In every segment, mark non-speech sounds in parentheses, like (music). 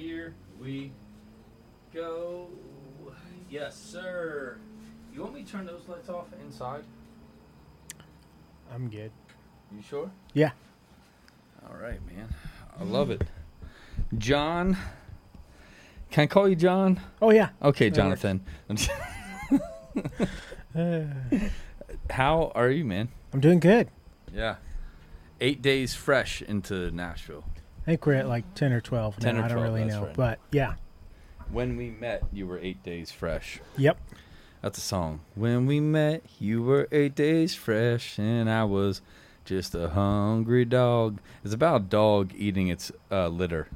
here we go. Yes, sir. You want me to turn those lights off inside? I'm good. You sure? Yeah. All right, man. I love it. John. Can I call you John? Oh yeah. Okay, That Jonathan. Uh, (laughs) How are you, man? I'm doing good. Yeah. Eight days fresh into Nashville. I think we're at like ten or twelve. 10 now. or I don't 12, really that's know, right. but yeah. When we met, you were eight days fresh. Yep. That's a song. When we met, you were eight days fresh, and I was just a hungry dog. It's about a dog eating its uh, litter,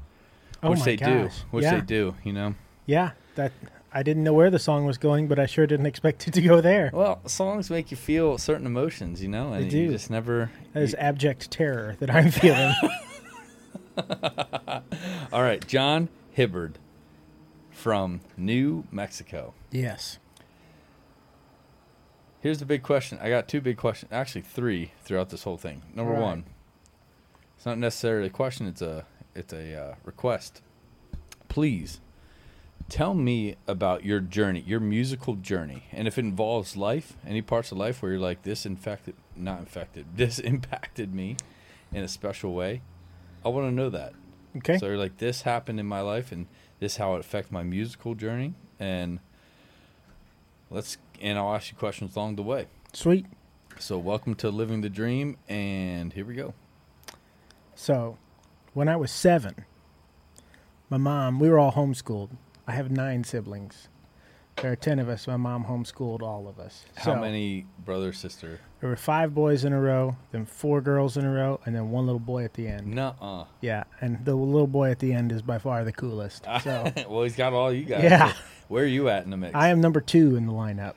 Oh which my they do. Which yeah. they do. You know. Yeah. That I didn't know where the song was going, but I sure didn't (laughs) expect it to go there. Well, songs make you feel certain emotions, you know, and They you do. just never. That is abject terror that I'm feeling. (laughs) (laughs) All right, John Hibbard from New Mexico. yes. Here's the big question. I got two big questions, actually three throughout this whole thing. Number right. one, it's not necessarily a question; it's a it's a uh, request. Please tell me about your journey, your musical journey, and if it involves life, any parts of life where you're like this infected, not infected, (laughs) this impacted me in a special way. I want to know that. Okay. So you're like, this happened in my life, and this how it affected my musical journey, and let's and I'll ask you questions along the way. Sweet. So welcome to living the dream, and here we go. So, when I was seven, my mom, we were all homeschooled. I have nine siblings. There are ten of us. My mom homeschooled all of us. How So, many brother sister? There were five boys in a row, then four girls in a row, and then one little boy at the end. Nuh-uh. Yeah, and the little boy at the end is by far the coolest. (laughs) So well, he's got all you guys. Yeah. Where are you at in the mix? I am number two in the lineup.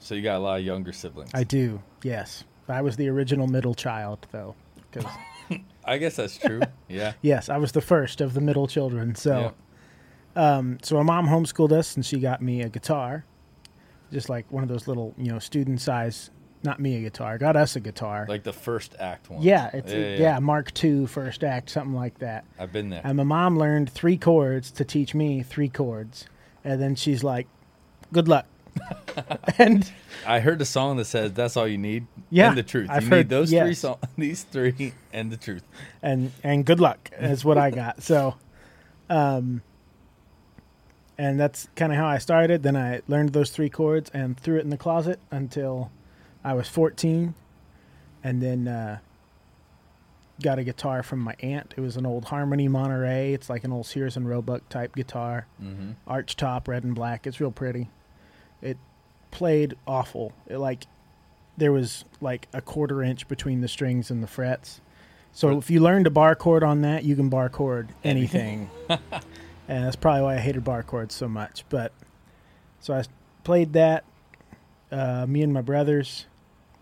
So you got a lot of younger siblings. I do, yes. I was the original middle child, though. 'cause- (laughs) I guess that's true. (laughs) yeah. yes, I was the first of the middle children. So, Yeah. Um, so my mom homeschooled us, and she got me a guitar, just like one of those little, you know, student size. Not me a guitar. Got us a guitar. Like the first act one. yeah, it's yeah, yeah. yeah, Mark II first act, something like that. I've been there. And my mom learned three chords to teach me three chords. And then she's like, good luck. (laughs) and I heard a song that says that's all you need. Yeah, And the truth. I've you heard- need those three songs, (laughs) these three, and the truth. and and good luck is what I got. So um and that's kind of how I started. Then I learned those three chords and threw it in the closet until I was 14 and then uh got a guitar from my aunt. It was an old Harmony Monterey. It's like an old Sears and Roebuck type guitar. Mm-hmm. arch top, red and black. It's real pretty. It played awful. It like there was like a quarter inch between the strings and the frets. So if you learned a bar chord on that, you can bar chord anything. (laughs) and that's probably why I hated bar chords so much. But so I played that. Uh, me and my brothers,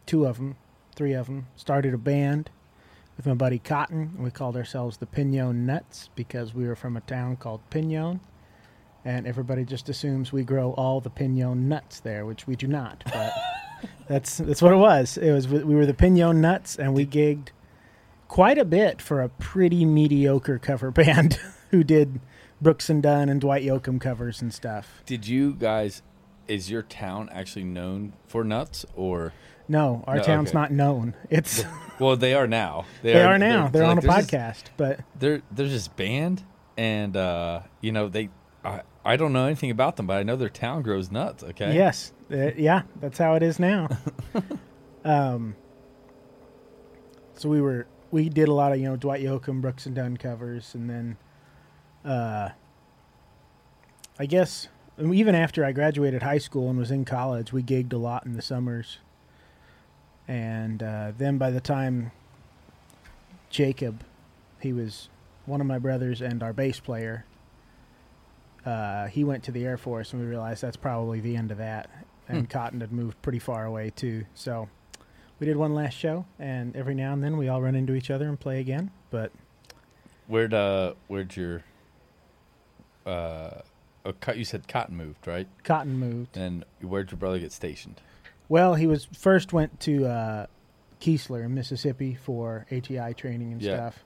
two of them, three of them, started a band with my buddy Cotton. We called ourselves the Pinon Nuts because we were from a town called Pinon and everybody just assumes we grow all the pinon nuts there, which we do not. But (laughs) that's that's what it was. It was we were the pinon nuts, and we gigged quite a bit for a pretty mediocre cover band (laughs) who did Brooks and Dunn and Dwight Yoakam covers and stuff. Did you guys? Is your town actually known for nuts, or No, our No, town's okay. not known. It's well, they are now. (laughs) they are now. They're, on a like, there's this- podcast, but they're they're just banned, and uh, you know they. I I don't know anything about them, but I know their town grows nuts. Okay. Yes, uh, yeah, that's how it is now. (laughs) um, so we were we did a lot of you know Dwight Yoakam, Brooks and Dunn covers, and then, uh, I guess even after I graduated high school and was in college, we gigged a lot in the summers. And uh, then by the time Jacob, he was one of my brothers and our bass player uh, he went to the Air Force, and we realized that's probably the end of that. And Hmm. Cotton had moved pretty far away too. So we did one last show, and every now and then we all run into each other and play again. But Where'd uh where'd your uh oh, Co- you said Cotton moved right? Cotton moved. And where'd your brother get stationed? Well, he was first went to uh, Keesler in Mississippi for ATI training and Yeah. stuff,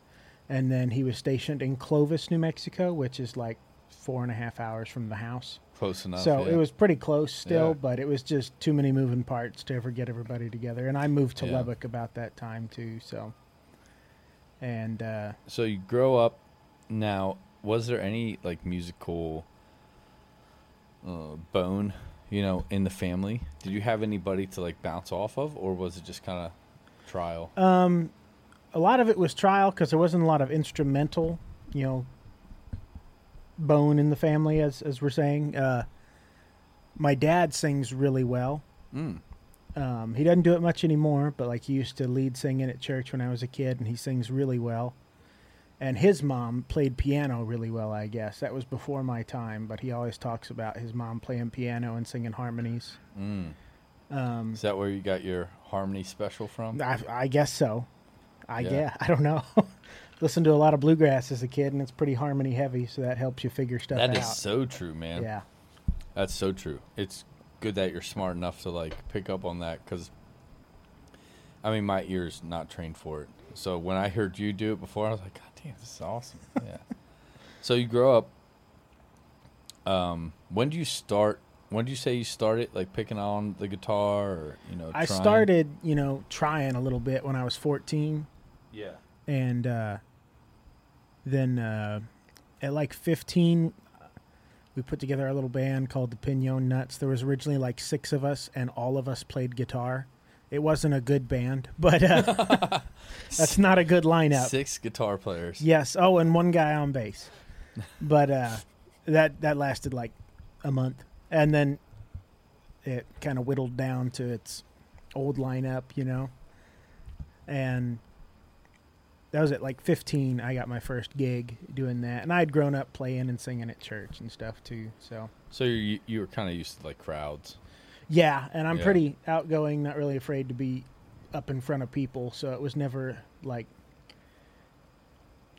and then he was stationed in Clovis, New Mexico, which is like four and a half hours from the house. Close enough. so yeah. it was pretty close still, Yeah. but it was just too many moving parts to ever get everybody together. And I moved to. Lubbock about that time too. So, and uh, So you grow up now. Was there any like musical uh, bone, you know, in the family? Did you have anybody to like bounce off of, or was it just kind of trial? um, a lot of it was trial because there wasn't a lot of instrumental, you know, bone in the family, as as we're saying. Uh, my dad sings really well. Mm. Um, he doesn't do it much anymore, but like he used to lead singing at church when I was a kid, and he sings really well. And his mom played piano really well, I guess. That was before my time, but he always talks about his mom playing piano and singing harmonies. Mm. Um, Is that where you got your harmony special from? I, I guess so. I Yeah. guess I don't know. (laughs) Listened to a lot of bluegrass as a kid, and it's pretty harmony heavy, so that helps you figure stuff That out. is so true, man. yeah, That's so true. It's good that you're smart enough to like pick up on that because, I mean, my ears not trained for it. So when I heard you do it before, I was like, God damn, this is awesome. (laughs) Yeah. so you grow up. Um, when do you start? When do you say you started like picking on the guitar or you know? I trying? started, you know, trying a little bit when I was 14. Yeah. and uh, then uh, at like 15 we put together a little band called the Pinon Nuts. There was originally like six of us, and all of us played guitar. It wasn't a good band, (laughs) but uh, (laughs) that's not a good lineup. Six guitar players. Yes. Oh, and one guy on bass. But uh, that that lasted like a month, and then it kind of whittled down to its old lineup, you know. And that was at like 15. I got my first gig doing that, and I had grown up playing and singing at church and stuff too. So So you you were kind of used to like crowds. Yeah, and I'm Yeah. pretty outgoing, not really afraid to be up in front of people. So it was never like.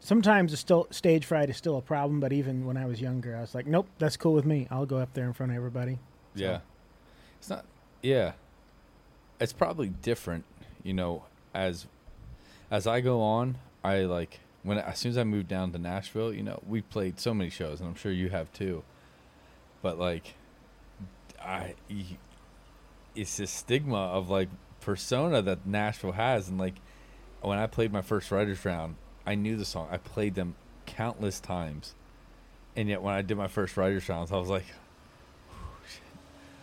Sometimes still stage fright is still a problem, but even when I was younger, I was like, "Nope, that's cool with me. I'll go up there in front of everybody." So- Yeah. It's not yeah. It's probably different, you know, as as I go on, I like when as soon as I moved down to Nashville, you know, we played so many shows and I'm sure you have too. But like I it's this stigma of like persona that Nashville has and like when I played my first writers round, I knew the song. I played them countless times. And yet when I did my first writers rounds, I was like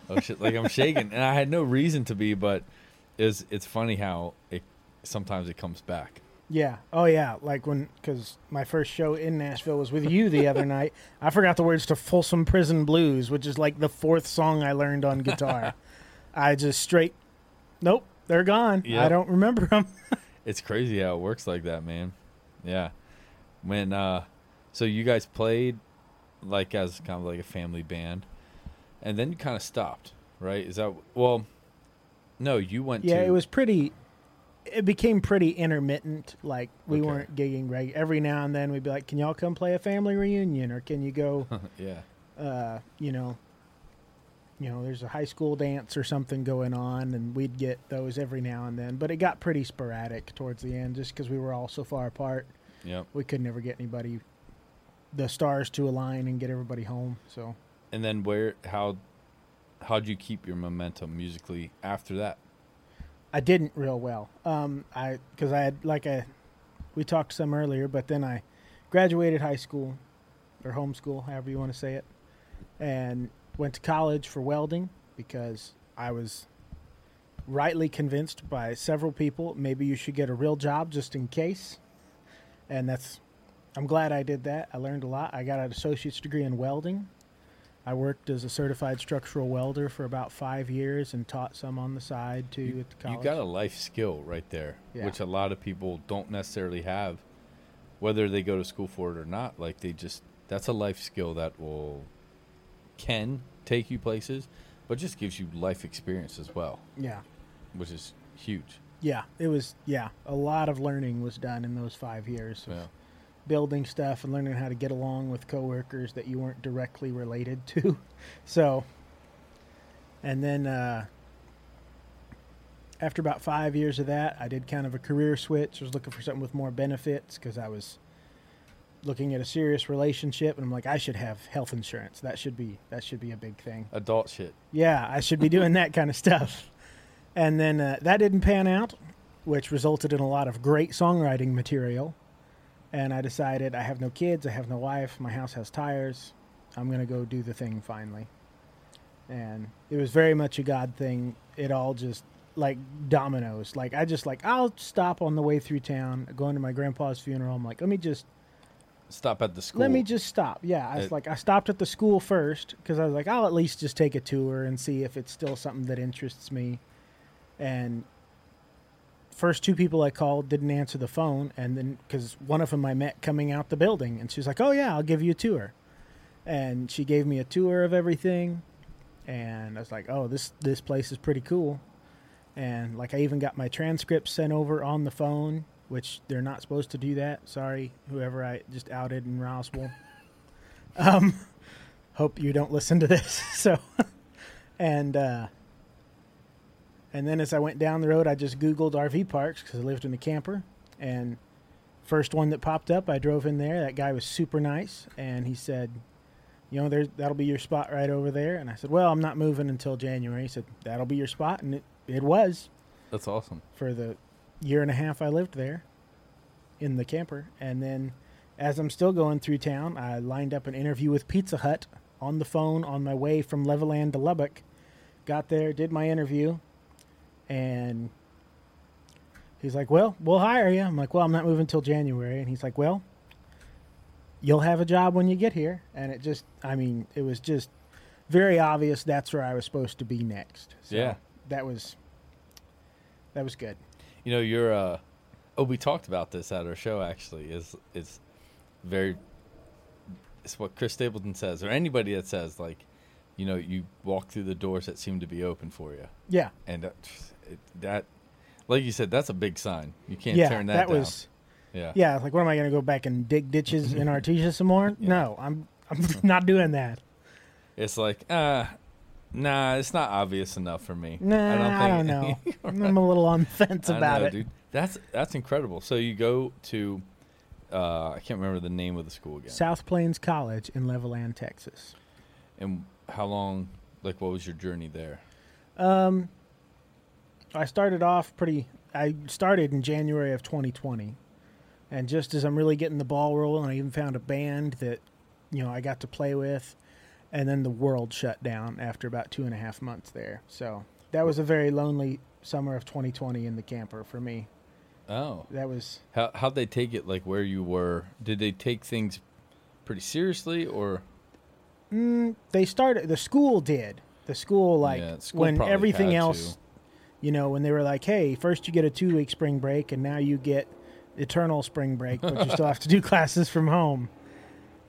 oh shit like i'm shaking and i had no reason to be but it's it's funny how it sometimes it comes back Yeah. Oh, yeah. Like when, because my first show in Nashville was with you the other night. I forgot the words to Folsom Prison Blues, which is like the fourth song I learned on guitar. I just straight, nope, they're gone. I don't remember them. (laughs) it's crazy how it works like that man yeah when uh so you guys played like as kind of like a family band and then you kind of stopped right is that well no you went yeah, to it was pretty. It became pretty intermittent. Like we Okay. weren't gigging reg. Every now and then we'd be like, "Can y'all come play a family reunion?" Or "Can you go?" (laughs) yeah uh, you know, you know, there's a high school dance or something going on, and we'd get those every now and then. But it got pretty sporadic towards the end, just because we were all so far apart. yep We could never get anybody, the stars to align and get everybody home. So and then where how how'd you keep your momentum musically after that I didn't real well. Um, I because I had like I, we talked some earlier, but then I graduated high school, or homeschool, however you want to say it, and went to college for welding because I was rightly convinced by several people maybe you should get a real job just in case, and that's. I'm glad I did that. I learned a lot. I got an associate's degree in welding. I worked as a certified structural welder for about five years and taught some on the side too you, at the college. you got a life skill right there, Yeah. which a lot of people don't necessarily have, whether they go to school for it or not. Like they just that's a life skill that will can take you places, but just gives you life experience as well, yeah, which is huge. yeah. It was yeah. A lot of learning was done in those five years Yeah. building stuff and learning how to get along with coworkers that you weren't directly related to. (laughs) So, and then uh, after about five years of that, I did kind of a career switch. I was looking for something with more benefits because I was looking at a serious relationship, and I'm like, I should have health insurance. That should be that should be a big thing. Adult shit. Yeah, I should be doing that kind of (laughs) stuff. And then uh, that didn't pan out, which resulted in a lot of great songwriting material. And I decided I have no kids, I have no wife, my house has tires. I'm going to go do the thing finally. And it was very much a God thing. It all just like dominoes. Like I just like I'll stop on the way through town, going to my grandpa's funeral. I'm like, let me just Stop at the school. let me just stop. Yeah, I was It- like, I stopped at the school first because I was like, I'll at least just take a tour and see if it's still something that interests me. And first two people I called didn't answer the phone, and then because one of them I met coming out the building, and she was like, "Oh yeah, I'll give you a tour," and she gave me a tour of everything, and I was like, "Oh, this this place is pretty cool," and like I even got my transcripts sent over on the phone, which they're not supposed to do that. Sorry, whoever I just outed in Roswell. (laughs) um, hope you don't listen to this. (laughs) so, and uh, and then as I went down the road, I just Googled RV parks because I lived in a camper, and first one that popped up, I drove in there. That guy was super nice, and he said, "You know, there's that'll be your spot right over there." And I said, "Well, I'm not moving until January." He said, "That'll be your spot," and it it was That's awesome. for the year and a half I lived there in the camper. And then as I'm still going through town, I lined up an interview with Pizza Hut on the phone on my way from Levelland to Lubbock. Got there, did my interview, and he's like, Well, we'll hire you. I'm like, Well, I'm not moving till January. And he's like, Well, you'll have a job when you get here. And it just, I mean, it was just very obvious that's where I was supposed to be next. So Yeah. That was, that was good. You know, you're uh oh, we talked about this at our show actually. Is is very it's what Chris Stapleton says, or anybody that says like, you know, you walk through the doors that seem to be open for you, Yeah. and uh, it, that, like you said, that's a big sign. You can't yeah, turn that, down. was yeah, yeah. Like, what am I going to go back and dig ditches in Artesia some more? (laughs) Yeah. No, I'm I'm (laughs) not doing that. It's like, uh, nah, it's not obvious enough for me. Nah, I don't, know. (laughs) I'm a little on the fence I about know, it. dude. That's that's incredible. So you go to, uh, I can't remember the name of the school again. South Plains College in Levelland, Texas. And how long? Like, what was your journey there? Um, I started off pretty. I started in January of 2020, and just as I'm really getting the ball rolling, I even found a band that, you know, I got to play with, and then the world shut down after about two and a half months there. So that was a very lonely summer of 2020 in the camper for me. Oh, That was how how'd they take it? Like where you were? Did they take things pretty seriously, or Mm, they started. The school did. The school like Yeah, school when everything else, to. you know, when they were like, "Hey, first you get a two week spring break, and now you get eternal spring break, but you still have to do (laughs) classes from home."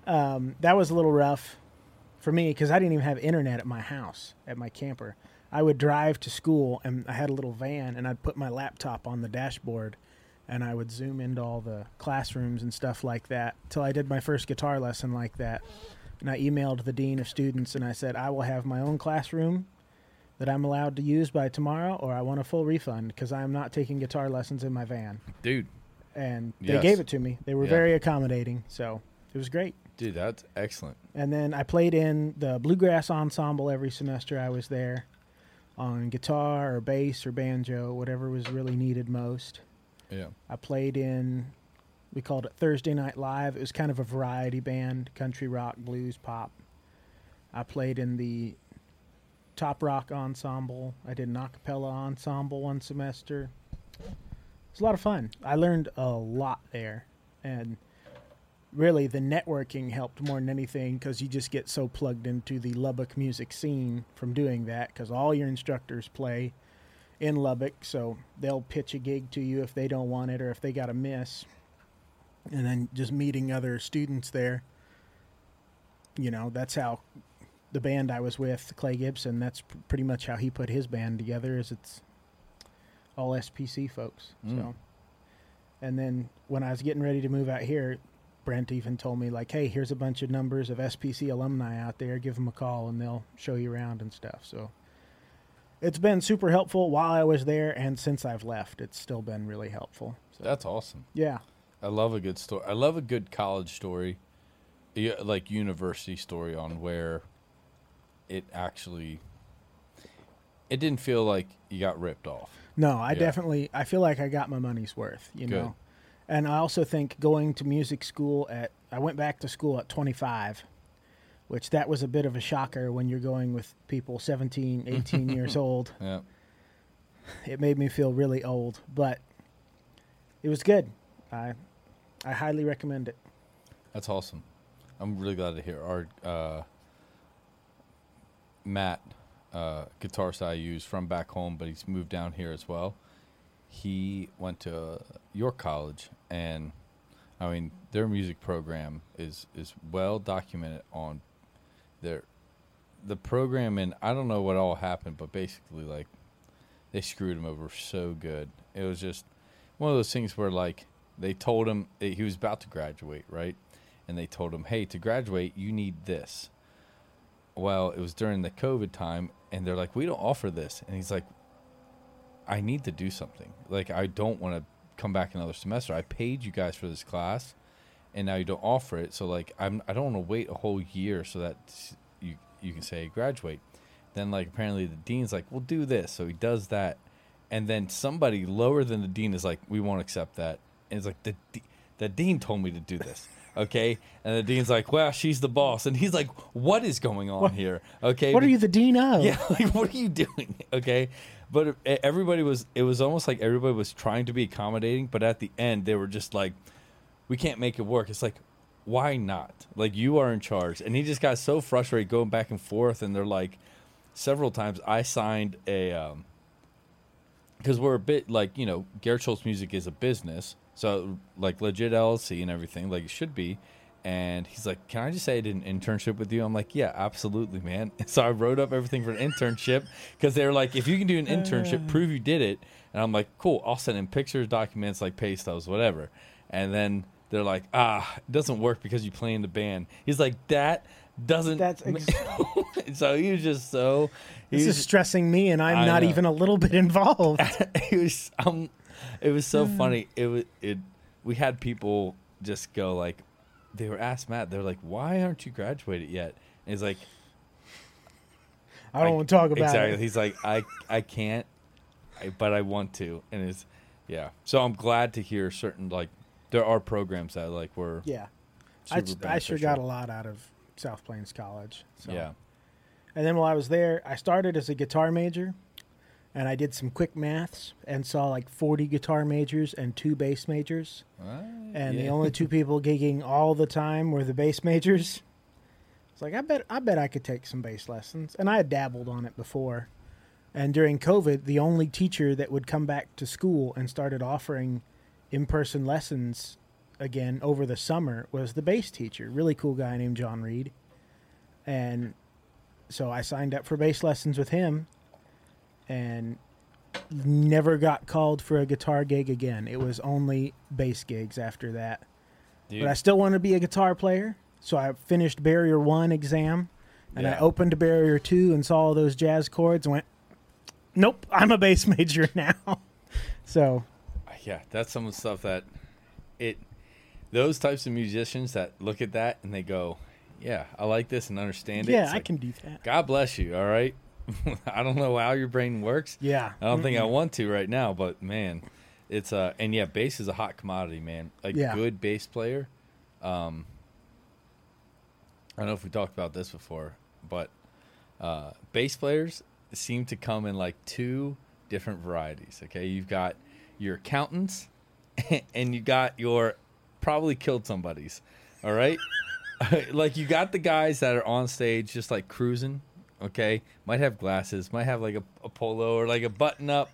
Um, that was a little rough for me because I didn't even have internet at my house at my camper. I would drive to school, and I had a little van, and I'd put my laptop on the dashboard, and I would zoom into all the classrooms and stuff like that. Till I did my first guitar lesson like that and I emailed the dean of students and I said I will have my own classroom that I'm allowed to use by tomorrow, or I want a full refund because I am not taking guitar lessons in my van. dude? And they Yes. gave it to me. They were Yeah. very accommodating, so it was great. Dude, that's excellent. And then I played in the bluegrass ensemble every semester I was there on guitar or bass or banjo, whatever was really needed most. Yeah. I played in, we called it Thursday Night Live. It was kind of a variety band, country rock, blues, pop. I played in the top rock ensemble. I did an a cappella ensemble one semester. It's a lot of fun. I learned a lot there. And really, the networking helped more than anything because you just get so plugged into the Lubbock music scene from doing that because all your instructors play in Lubbock, so they'll pitch a gig to you if they don't want it or if they got a miss. And then just meeting other students there. You know, that's how the band I was with, Clay Gibson, that's pr- pretty much how he put his band together is it's all SPC folks. Mm. So and then when I was getting ready to move out here, Brent even told me like, "Hey, here's a bunch of numbers of SPC alumni out there. Give them a call and they'll show you around and stuff." So it's been super helpful while I was there and since I've left. It's still been really helpful. So That's awesome. yeah. I love a good story. I love a good college story, like university story on where it actually it didn't feel like you got ripped off. No, I Yeah. definitely I feel like I got my money's worth, you Good. know. And I also think going to music school at I went back to school at 25, which that was a bit of a shocker when you're going with people 17, (laughs) 18 years old. Yeah. It made me feel really old, but it was good. I I highly recommend it. That's awesome. I'm really glad to hear our uh, Matt, uh, guitarist I use from back home, but he's moved down here as well. He went to York College, and I mean their music program is is well documented on their the program. And I don't know what all happened, but basically like they screwed him over so good. It was just one of those things where like they told him that he was about to graduate, right? And they told him, "Hey, to graduate, you need this." Well, it was during the COVID time, and they're like, "We don't offer this," and he's like, "I need to do something. Like, I don't want to come back another semester. I paid you guys for this class, and now you don't offer it. So, like, I'm I don't want to wait a whole year so that you you can say graduate." Then, like, apparently the dean's like, "We'll do this," so he does that, and then somebody lower than the dean is like, "We won't accept that," and it's like the the dean told me to do this. Okay, and the dean's like, "Well, she's the boss," and he's like, "What is going on What- here?" Okay, What are you the dean of? yeah, (laughs) like what are you doing? Okay, but everybody was. It was almost like everybody was trying to be accommodating, but at the end they were just like, "We can't make it work." It's like, why not? Like you are in charge, and he just got so frustrated going back and forth, and they're like, several times I signed a. um because we're a bit like you know Garrett Shultz Music is a business, so like legit LLC and everything, like it should be. And he's like, "Can I just say I did an internship with you?" I'm like, "Yeah, absolutely, man." (laughs) So I wrote up everything for an internship because they were like, "If you can do an internship, prove you did it." And I'm like, "Cool, I'll send in pictures, documents, like pay stubs, whatever." And then they're like, "Ah, it doesn't work because you play in the band." He's like, "That doesn't." That's ex- (laughs) so he was just so. He this was is stressing me and I'm I not know. even a little bit involved. (laughs) it was um (laughs) it was so hmm. funny it was it we had people just go like they were asked matt they're like why aren't you graduated yet and he's like I don't want to talk about exactly it. he's like i i can't I, but i want to and it's yeah so i'm glad to hear certain like there are programs that like were Yeah. I, I sure got a lot out of South Plains College. So. yeah And then while I was there, I started as a guitar major, and I did some quick maths and saw like 40 guitar majors and two bass majors. And the only two (laughs) people gigging all the time were the bass majors. It's like I bet I bet I could take some bass lessons, and I had dabbled on it before. And during COVID, the only teacher that would come back to school and started offering in-person lessons again over the summer was the bass teacher, really cool guy named John Reed. And so I signed up for bass lessons with him and never got called for a guitar gig again. It was only bass gigs after that. Dude, But I still wanted to be a guitar player, so I finished Barrier 1 exam and I opened Barrier 2 and saw all those jazz chords and went, "Nope, (laughs) I'm a bass major (laughs) now." so, yeah that's some of the stuff that it those types of musicians that look at that and they go yeah i like this and understand it yeah, I can do that. God bless you. All right. (laughs) I don't know how your brain works. Yeah. I don't think I want to right now, but man, it's uh and yeah, bass is a hot commodity, man. A Yeah. good bass player. Um I don't know if we talked about this before, but uh bass players seem to come in like two different varieties. Okay, you've got your accountants (laughs) and you got your probably killed somebody's. All right? (laughs) like you got the guys that are on stage just like cruising, okay? Might have glasses, might have like a, a polo or like a button up,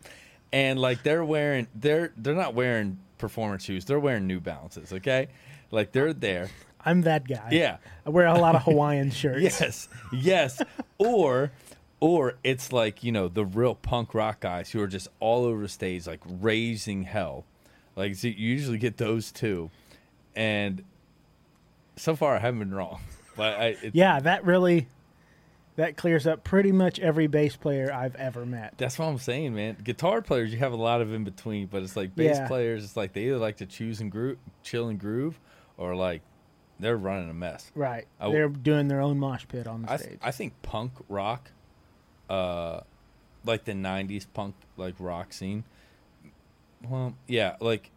and like they're wearing they're they're not wearing performance shoes, they're wearing New Balances, okay? Like they're there. I'm that guy. Yeah. I wear a lot of (laughs) Hawaiian shirts. Yes. Yes. or or it's like, you know, the real punk rock guys who are just all over the stage like raising hell. Like so you usually get those two. And so far I haven't been wrong. (laughs) But I Yeah, that really that clears up pretty much every bass player I've ever met. That's what I'm saying, man. Guitar players, you have a lot of in between, but it's like bass Yeah. players, it's like they either like to choose and groove, chill and groove, or like they're running a mess. Right. I They're doing their own mosh pit on the I, stage. I think punk rock, uh, like the '90s punk like rock scene. Well, yeah, like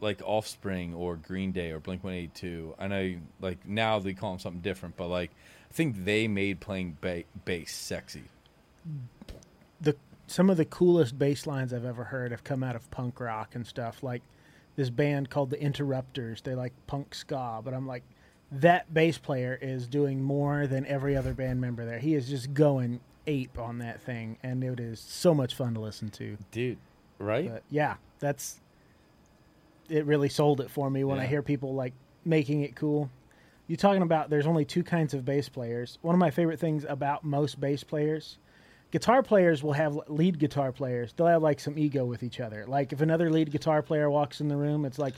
like Offspring or Green Day or Blink One Eighty Two. I know, like now they call them something different, but like I think they made playing ba- bass sexy. the some of the coolest bass lines I've ever heard have come out of punk rock and stuff. Like this band called the Interrupters. They like punk ska, but I'm like, that bass player is doing more than every other band member there. He is just going ape on that thing, and it is so much fun to listen to. Dude, right? But yeah, that's it. Really sold it for me when I hear people like making it cool. You talking about? There's only two kinds of bass players. One of my favorite things about most bass players, guitar players will have lead guitar players. They'll have like some ego with each other. Like if another lead guitar player walks in the room, it's like.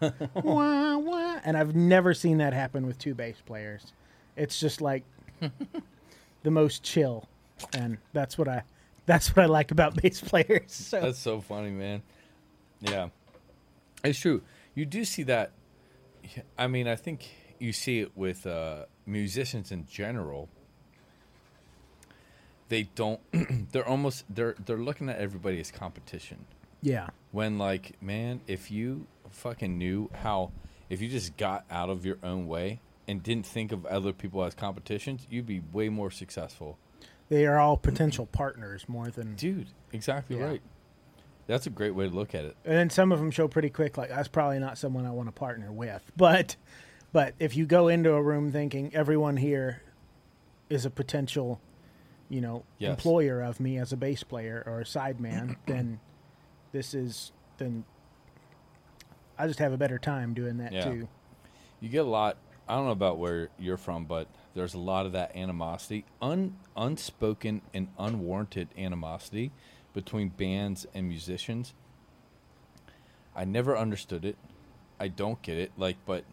(laughs) wah, wah. And I've never seen that happen with two bass players. It's just like (laughs) the most chill, and that's what I that's what I like about (laughs) bass players. So That's so funny, man. Yeah, it's true. You do see that. I mean, I think you see it with uh, musicians in general. They don't. (clears throat) they're almost. They're they're looking at everybody as competition. yeah, When like, man, if you fucking knew how, if you just got out of your own way and didn't think of other people as competitions, you'd be way more successful. they are all potential partners more than. Dude, exactly Yeah. right. That's a great way to look at it. And then some of them show pretty quick, like that's probably not someone I want to partner with. (laughs) But, but if you go into a room thinking everyone here is a potential, you know, Yes. employer of me as a bass player or a sideman, (clears throat) then this is then. I just have a better time doing that Yeah. too. You get a lot. I don't know about where you're from, but there's a lot of that animosity, un, unspoken and unwarranted animosity between bands and musicians. I never understood it. I don't get it. Like, but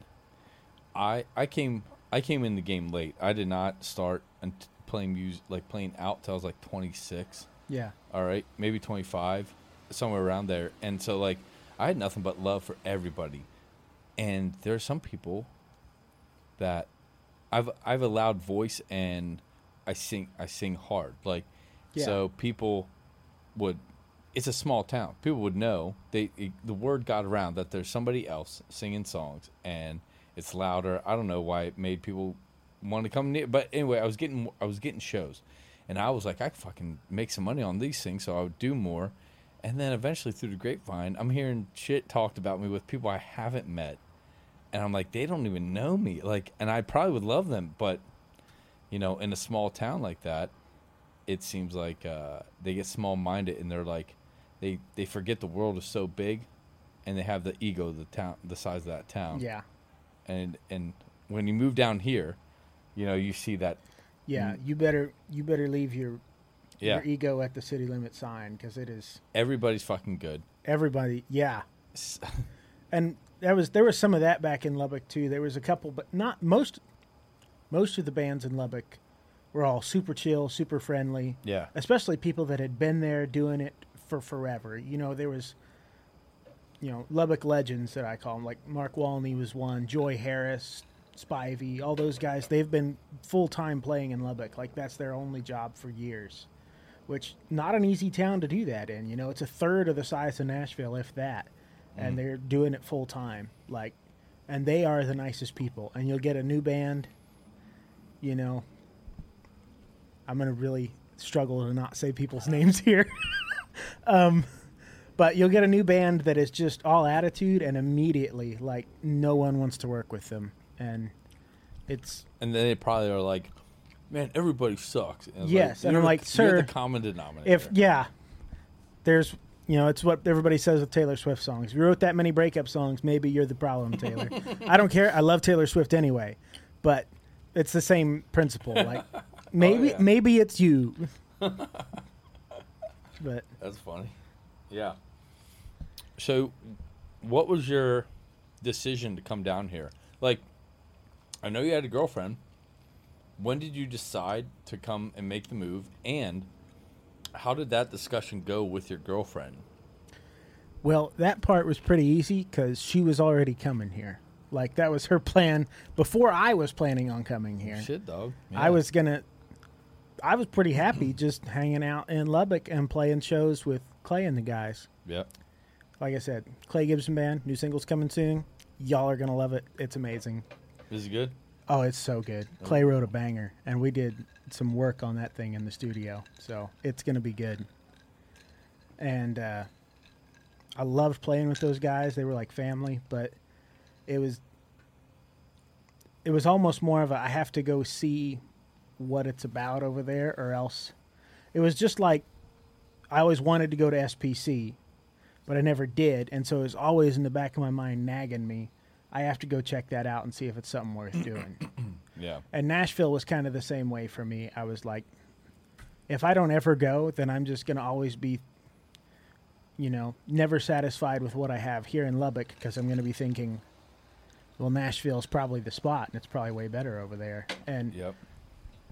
I I came I came in the game late. I did not start and playing music like playing out till I was like 26 Yeah, all right, maybe 25, somewhere around there. And so, like, I had nothing but love for everybody. And there are some people that I've I've allowed voice and I sing I sing hard. Like, Yeah. so people would. It's a small town. People would know. They it, the word got around that there's somebody else singing songs and it's louder. I don't know why it made people want to come near. But anyway, I was getting I was getting shows, and I was like, I fucking make some money on these things, so I would do more. And then eventually, through the grapevine, I'm hearing shit talked about me with people I haven't met, and I'm like, they don't even know me. Like, and I probably would love them, but you know, in a small town like that, it seems like uh, they get small minded and they're like, they they forget the world is so big, and they have the ego the town, the size of that town yeah, and and when you move down here, you know you see that yeah. You better you better leave your yeah your ego at the city limit sign because it is everybody's fucking good. everybody. Yeah, (laughs) and there was there was some of that back in Lubbock too. There was a couple, but not most. Most of the bands in Lubbock were all super chill, super friendly, Yeah, especially people that had been there doing it for forever. You know, there was, you know, Lubbock legends that I call them. Like Mark Walney was one, Joy Harris, Spivey, all those guys. They've been full time playing in Lubbock. Like that's their only job for years. Which not an easy town to do that in. You know, it's a third of the size of Nashville, if that, and mm. they're doing it full time. Like, and they are the nicest people. And you'll get a new band. You know, I'm gonna really struggle to not say people's names here. (laughs) um, but you'll get a new band that is just all attitude, and immediately, like, no one wants to work with them, and it's and then they probably are like, man, everybody sucks. And Yes, and I'm the- like, you're sir, the common denominator. if yeah, there's you know, it's what everybody says with Taylor Swift songs. If you wrote that many breakup songs, maybe you're the problem, Taylor. (laughs) I don't care. I love Taylor Swift anyway, but it's the same principle. Like Oh, maybe yeah. maybe it's you, (laughs) but That's funny. Yeah. So, what was your decision to come down here? Like, I know you had a girlfriend, when did you decide to come and make the move? And how did that discussion go with your girlfriend? Well, that part was pretty easy because she was already coming here. Like that was her plan before I was planning on coming here. Shit, dog. I was gonna. I was pretty happy just hanging out in Lubbock and playing shows with Clay and the guys. Yep. Like I said, Clay Gibson Band, new singles coming soon. Y'all are gonna love it. It's amazing. Is it good? Oh, it's so good. Clay wrote a banger, and we did some work on that thing in the studio, so it's gonna be good. And uh, I loved playing with those guys. They were like family, but it was it was almost more of a I have to go see what it's about over there, or else it was just like I always wanted to go to SPC, but I never did, and so it was always in the back of my mind nagging me. I have to go check that out and see if it's something worth (clears throat) doing. Yeah. And Nashville was kind of the same way for me. I was like, if I don't ever go, then I'm just going to always be, you know, never satisfied with what I have here in Lubbock because I'm going to be thinking, well, Nashville's probably the spot and it's probably way better over there. And Yep.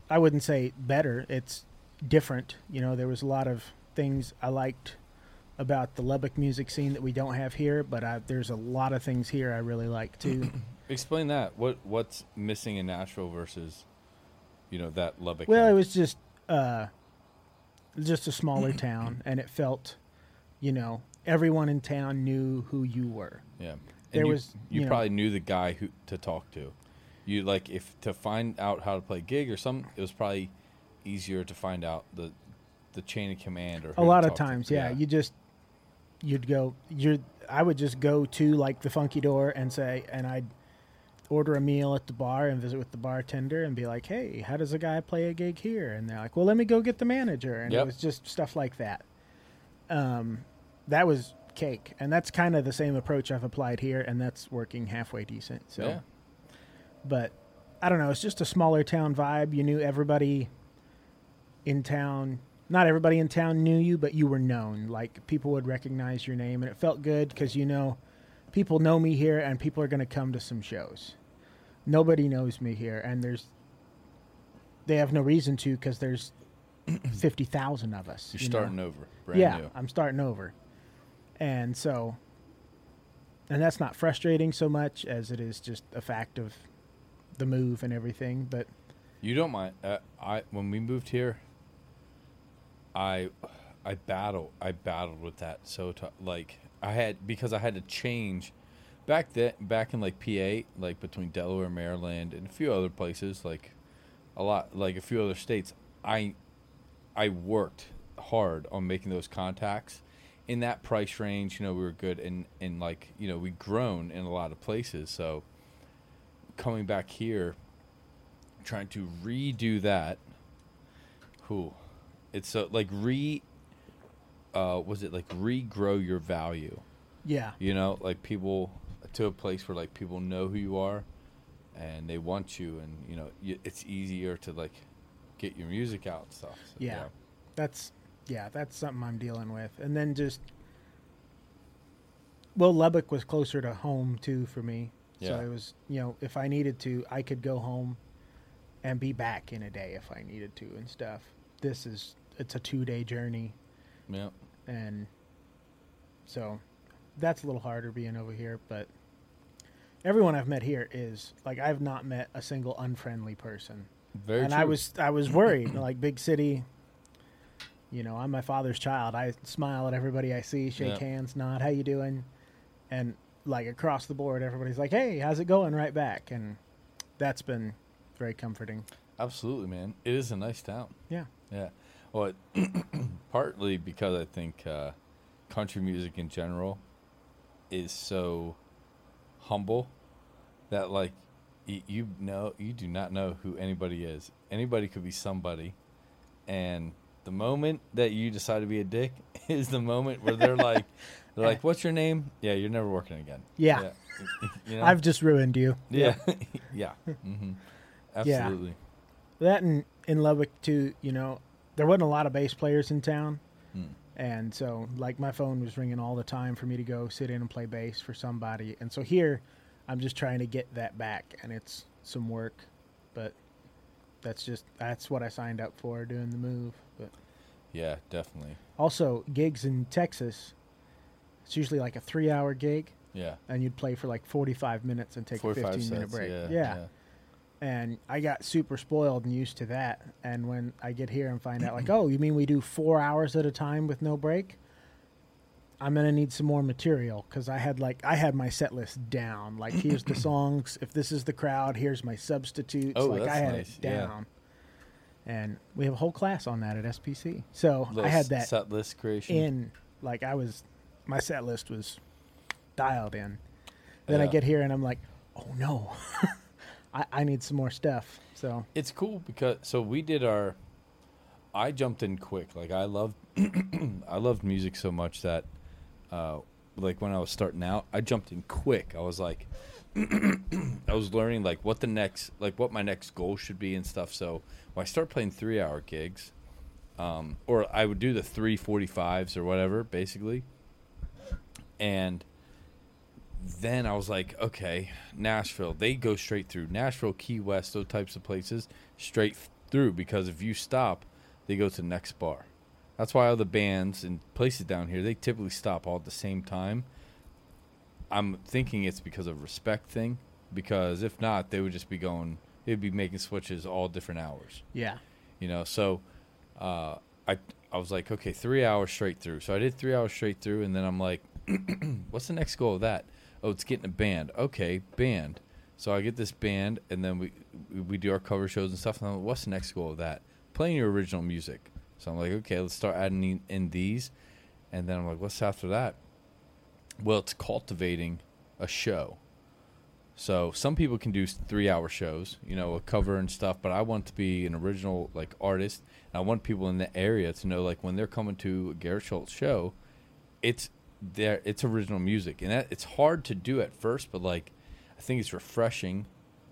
I wouldn't say better, it's different. You know, there was a lot of things I liked about the Lubbock music scene that we don't have here, but I, there's a lot of things here I really like too. (clears throat) Explain that. What what's missing in Nashville versus, you know, that Lubbock? Well, it was just uh, just a smaller (clears throat) town, and it felt, you know, everyone in town knew who you were. Yeah. And There you, was, you, you know- probably knew the guy who to talk to. You like if to find out how to play gig or something, it was probably easier to find out the the chain of command or A lot of times, yeah, you just you'd go. You're. I would just go to like the Funky Door and say, and I'd order a meal at the bar and visit with the bartender and be like, "Hey, how does a guy play a gig here?" And they're like, "Well, let me go get the manager." And Yep. it was just stuff like that. Um, that was cake, and that's kind of the same approach I've applied here, and that's working halfway decent. So. yeah. But I don't know. It's just a smaller town vibe. You knew everybody in town. Not everybody in town knew you, but you were known. Like people would recognize your name, and it felt good because you know people know me here, and people are going to come to some shows. Nobody knows me here, and there's they have no reason to because there's (clears throat) fifty thousand of us. You're you know? starting over, brand yeah, new. I'm starting over. And so, and that's not frustrating so much as it is just a fact of the move and everything. But You don't mind. Uh, I when we moved here, I I battle I battled with that so t- like I had because I had to change back then back in like PA like between Delaware, Maryland, and a few other places like a lot like a few other states. I I worked hard on making those contacts in that price range. You know, we were good and and like you know we grown in a lot of places. So coming back here trying to redo that. Who, it's uh, like re. Uh, was it like regrow your value? yeah, You know, like people to a place where like people know who you are, and they want you, and you know y it's easier to like get your music out and stuff. So, Yeah. that's yeah, that's something I'm dealing with. And then just well, Lubbock was closer to home too for me. So Yeah. it was you know if I needed to, I could go home and be back in a day if I needed to and stuff. This is it's a two day journey. yeah. and so that's a little harder being over here but everyone i've met here is like i've not met a single unfriendly person Very and true. i was i was worried (clears throat) like big city you know i'm my father's child i smile at everybody i see shake Yeah. hands nod how you doing and like across the board everybody's like hey how's it going right back and that's been very comforting Absolutely, man. It is a nice town. yeah Yeah. Well, it, (clears throat) partly because I think uh, country music in general is so humble that like y- you know you do not know who anybody is. Anybody could be somebody, and the moment that you decide to be a dick (laughs) is the moment where they're like, (laughs) they're like, "What's your name?" Yeah, you're never working again. Yeah. (laughs) You know? i've just ruined you yeah, yeah, hmm absolutely. that in in Lubbock too, you know, there wasn't a lot of bass players in town, Hmm. and so like my phone was ringing all the time for me to go sit in and play bass for somebody, and so here, I'm just trying to get that back, and it's some work, but that's just that's what I signed up for doing the move. But Yeah, definitely. also gigs in Texas, it's usually like a three hour gig, Yeah. and you'd play for like forty five minutes and take a fifteen minute cents, break. Yeah, yeah. And I got super spoiled and used to that. And when I get here and find out, like, (clears throat) oh, you mean we do four hours at a time with no break? I'm gonna need some more material because I had like I had my set list down. Like, here's the (clears throat) songs. If this is the crowd, here's my substitutes. Oh, like I that's had nice, it yeah. down. And we have a whole class on that at SPC. So Little I had that set list creation. in. Like I was, my set list was dialed in. Then I get here and I'm like, oh no, (laughs) I, I need some more stuff. So It's cool because so we did our. I jumped in quick. Like I loved, (clears throat) I loved music so much that, uh, like when I was starting out, I jumped in quick. I was like, (clears throat) I was learning like what the next, like what my next goal should be and stuff. So when I start playing three hour gigs, um, or I would do the three forty fives or whatever, basically, and then I was like, okay, Nashville, they go straight through. Nashville, Key West, those types of places, straight through because if you stop, they go to the next bar. That's why all the bands and places down here, they typically stop all at the same time. I'm thinking it's because of respect thing, because if not, they would just be going, they'd be making switches all different hours. Yeah, you know so uh, i i was like okay three hours straight through. So i did three hours straight through and then i'm like (clears throat) what's the next goal of that? Oh it's getting a band. Okay band. So i get this band and then we we, we do our cover shows and stuff and I'm like, what's the next goal of that? Playing your original music so i'm like okay let's start adding in, these and then i'm like what's after that well it's cultivating a show so some people can do three hour shows, you know, a cover and stuff, but I want to be an original like artist. And I want people in the area to know like when they're coming to a Garrett Shultz show, it's there it's original music. And that it's hard to do at first, but like I think it's refreshing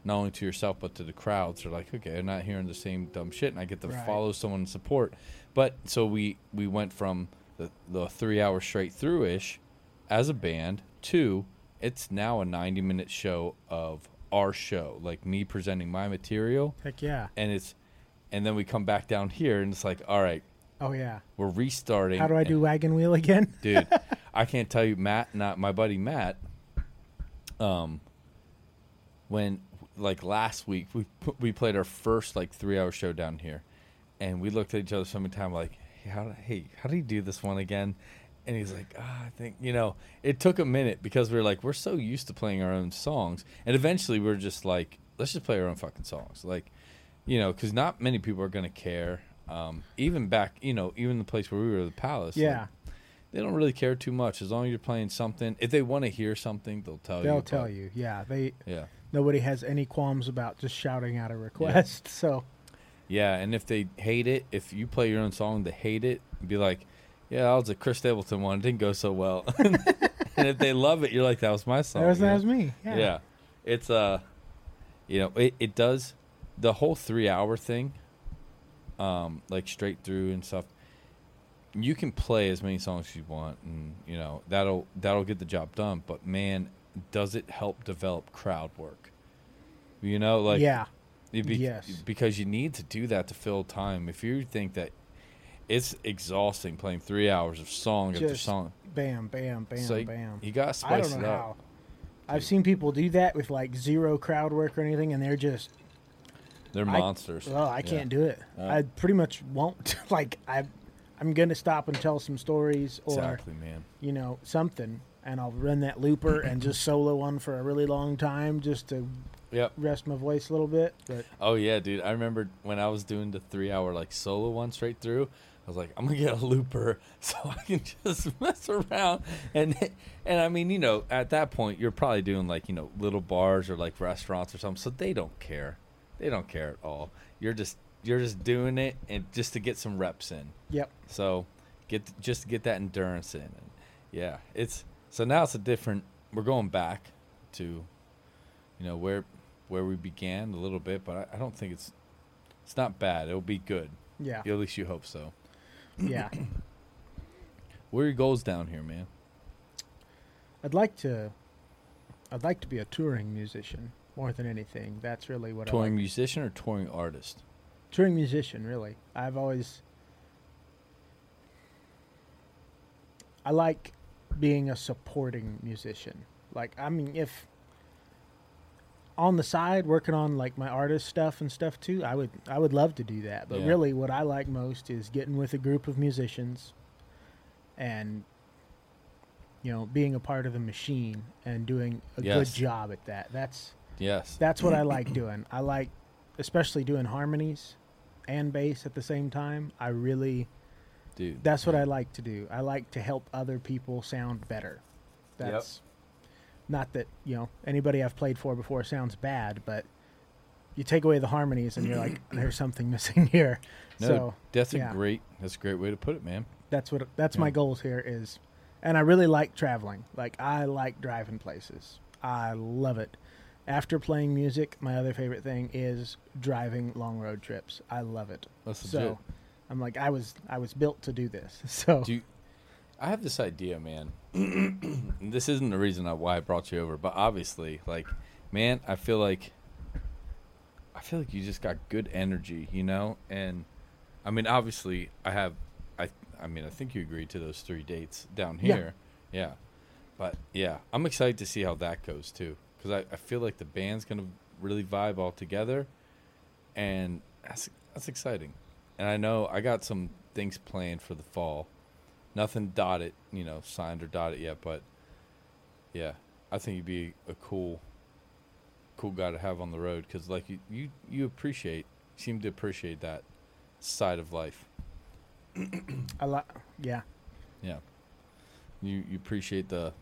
not only to yourself but to the crowds. They're like, okay, I'm not hearing the same dumb shit and I get to Right. follow someone and support. But so we we went from the, the three hours straight through ish as a band to it's now a 90 minute show of our show like me presenting my material heck yeah, and it's and then we come back down here and it's like all right oh yeah. we're restarting How do I do and- wagon wheel again? (laughs) dude i (laughs) can't tell you matt not my buddy matt um when like last week we we played our first like three hour show down here and we looked at each other so many times like hey how, hey how do you do this one again and he's like ah, i think you know it took a minute because we are like we're so used to playing our own songs and eventually we are just like let's just play our own fucking songs like you know because not many people are going to care um, even back you know even the place where we were the palace like, yeah, they don't really care too much as long as you're playing something. If they want to hear something, they'll tell you. they'll but- tell you. Yeah, they Yeah, nobody has any qualms about just shouting out a request. (laughs) So yeah. And if they hate it, if you play your own song, they hate it. Be like, yeah, that was a Chris Stapleton one. It didn't go so well. (laughs) and if they love it, you're like, that was my song. that was, that was me. Yeah. yeah. It's uh, you know, it it does the whole three hour thing, um, like straight through and stuff. You can play as many songs as you want, and you know that'll that'll get the job done. But man, does it help develop crowd work? You know, like yeah, be- Yes. because you need to do that to fill time. If you think that it's exhausting playing three hours of song after song, bam, bam, bam, so you, bam. you gotta I spice don't it up. how. I've seen people do that with like zero crowd work or anything, and they're just They're I- monsters. Oh, I Yeah. can't do it. Uh. I pretty much won't. (laughs) like I, I'm gonna stop and tell some stories or Exactly, man. you know something, and I'll run that looper and just solo one for a really long time just to Yep. rest my voice a little bit. But Oh yeah, dude. I remember when I was doing the three hour like solo one straight through. I was like, I'm gonna get a looper (laughs) so I can just (laughs) mess around and and I mean, you know, at that point you're probably doing like you know little bars or like restaurants or something, so they don't care. They don't care at all. You're just you're just doing it and just to get some reps in. yep, So get just to get that endurance in. And yeah, it's so now it's a different. We're going back to, you know, where where we began a little bit, but I, I don't think it's it's not bad. It'll be good. yeah, At least you hope so. (coughs) yeah. (coughs) What are your goals down here, man? I'd like to. I'd like to be a touring musician more than anything. That's really what touring I like. musician or touring artist? touring musician. Really, I've always I like being a supporting musician. Like, I mean, if on the side working on like my artist stuff and stuff too, I would I would love to do that. But Yeah. really, what I like most is getting with a group of musicians and you know being a part of the machine and doing a Yes. good job at that. That's Yes. that's what I like doing. I like especially doing harmonies and bass at the same time. I really Dude. that's what I like to do. I like to help other people sound better. That's not that, you know, anybody I've played for before sounds bad, but you take away the harmonies and you're like, (clears throat) there's something missing (laughs) here. No, so that's a great that's a great way to put it, man. that's what that's my goals here is and I really like traveling. Like I like driving places. I love it. After playing music, my other favorite thing is driving long road trips. I love it. That's legit. So I'm like I was I was built to do this. (laughs) So Do you, I have this idea, man. (clears throat) This isn't the reason I, why I brought you over, but obviously, like, man, I feel like I feel like you just got good energy, you know. And I mean, obviously, I have, I, I mean, I think you agreed to those three dates down Yeah. here, yeah. But yeah, I'm excited to see how that goes too, because I, I feel like the band's gonna really vibe all together, and that's that's exciting. And I know I got some things planned for the fall. Nothing dotted, you know, signed or dotted yet, but yeah, I think you'd be a cool, cool guy to have on the road because, like, you, you you appreciate, seem to appreciate that side of life. a lot, yeah. Yeah, you you appreciate the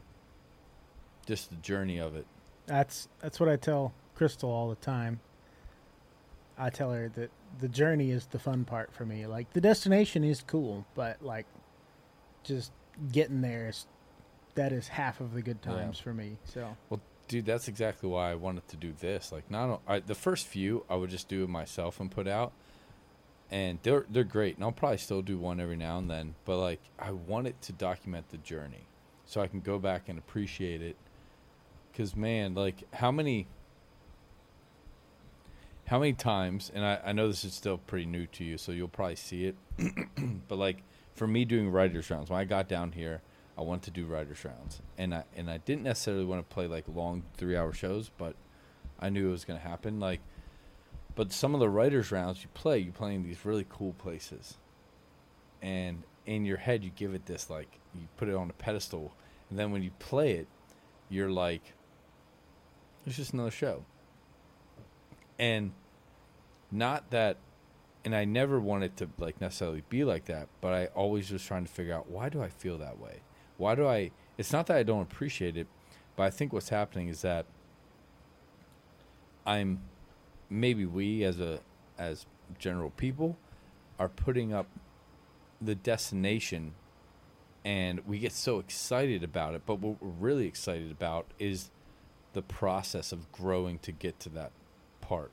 just the journey of it. That's that's what I tell Crystal all the time. I tell her that the journey is the fun part for me. Like the destination is cool, but like just getting there is that is half of the good Yeah. times for me. So well, Dude, that's exactly why I wanted to do this. Like, not I, the first few, I would just do it myself and put out, and they're they're great. And I'll probably still do one every now and then. But like, I want it to document the journey, so I can go back and appreciate it. Cause man, like, how many, how many times? And I I know this is still pretty new to you, so you'll probably see it. (clears throat) but like, for me doing writers rounds, when I got down here, I wanted to do writers rounds, and I and I didn't necessarily want to play like long three hour shows, but I knew it was going to happen. Like, but some of the writers rounds you play, you play in these really cool places, and in your head you give it this like you put it on a pedestal, and then when you play it, you're like, it's just another show, and not that and I never wanted to like necessarily be like that, but I always was trying to figure out why do I feel that way? Why do I it's not that I don't appreciate it, but I think what's happening is that I'm maybe we as a as general people are putting up the destination and we get so excited about it, but what we're really excited about is the process of growing to get to that part.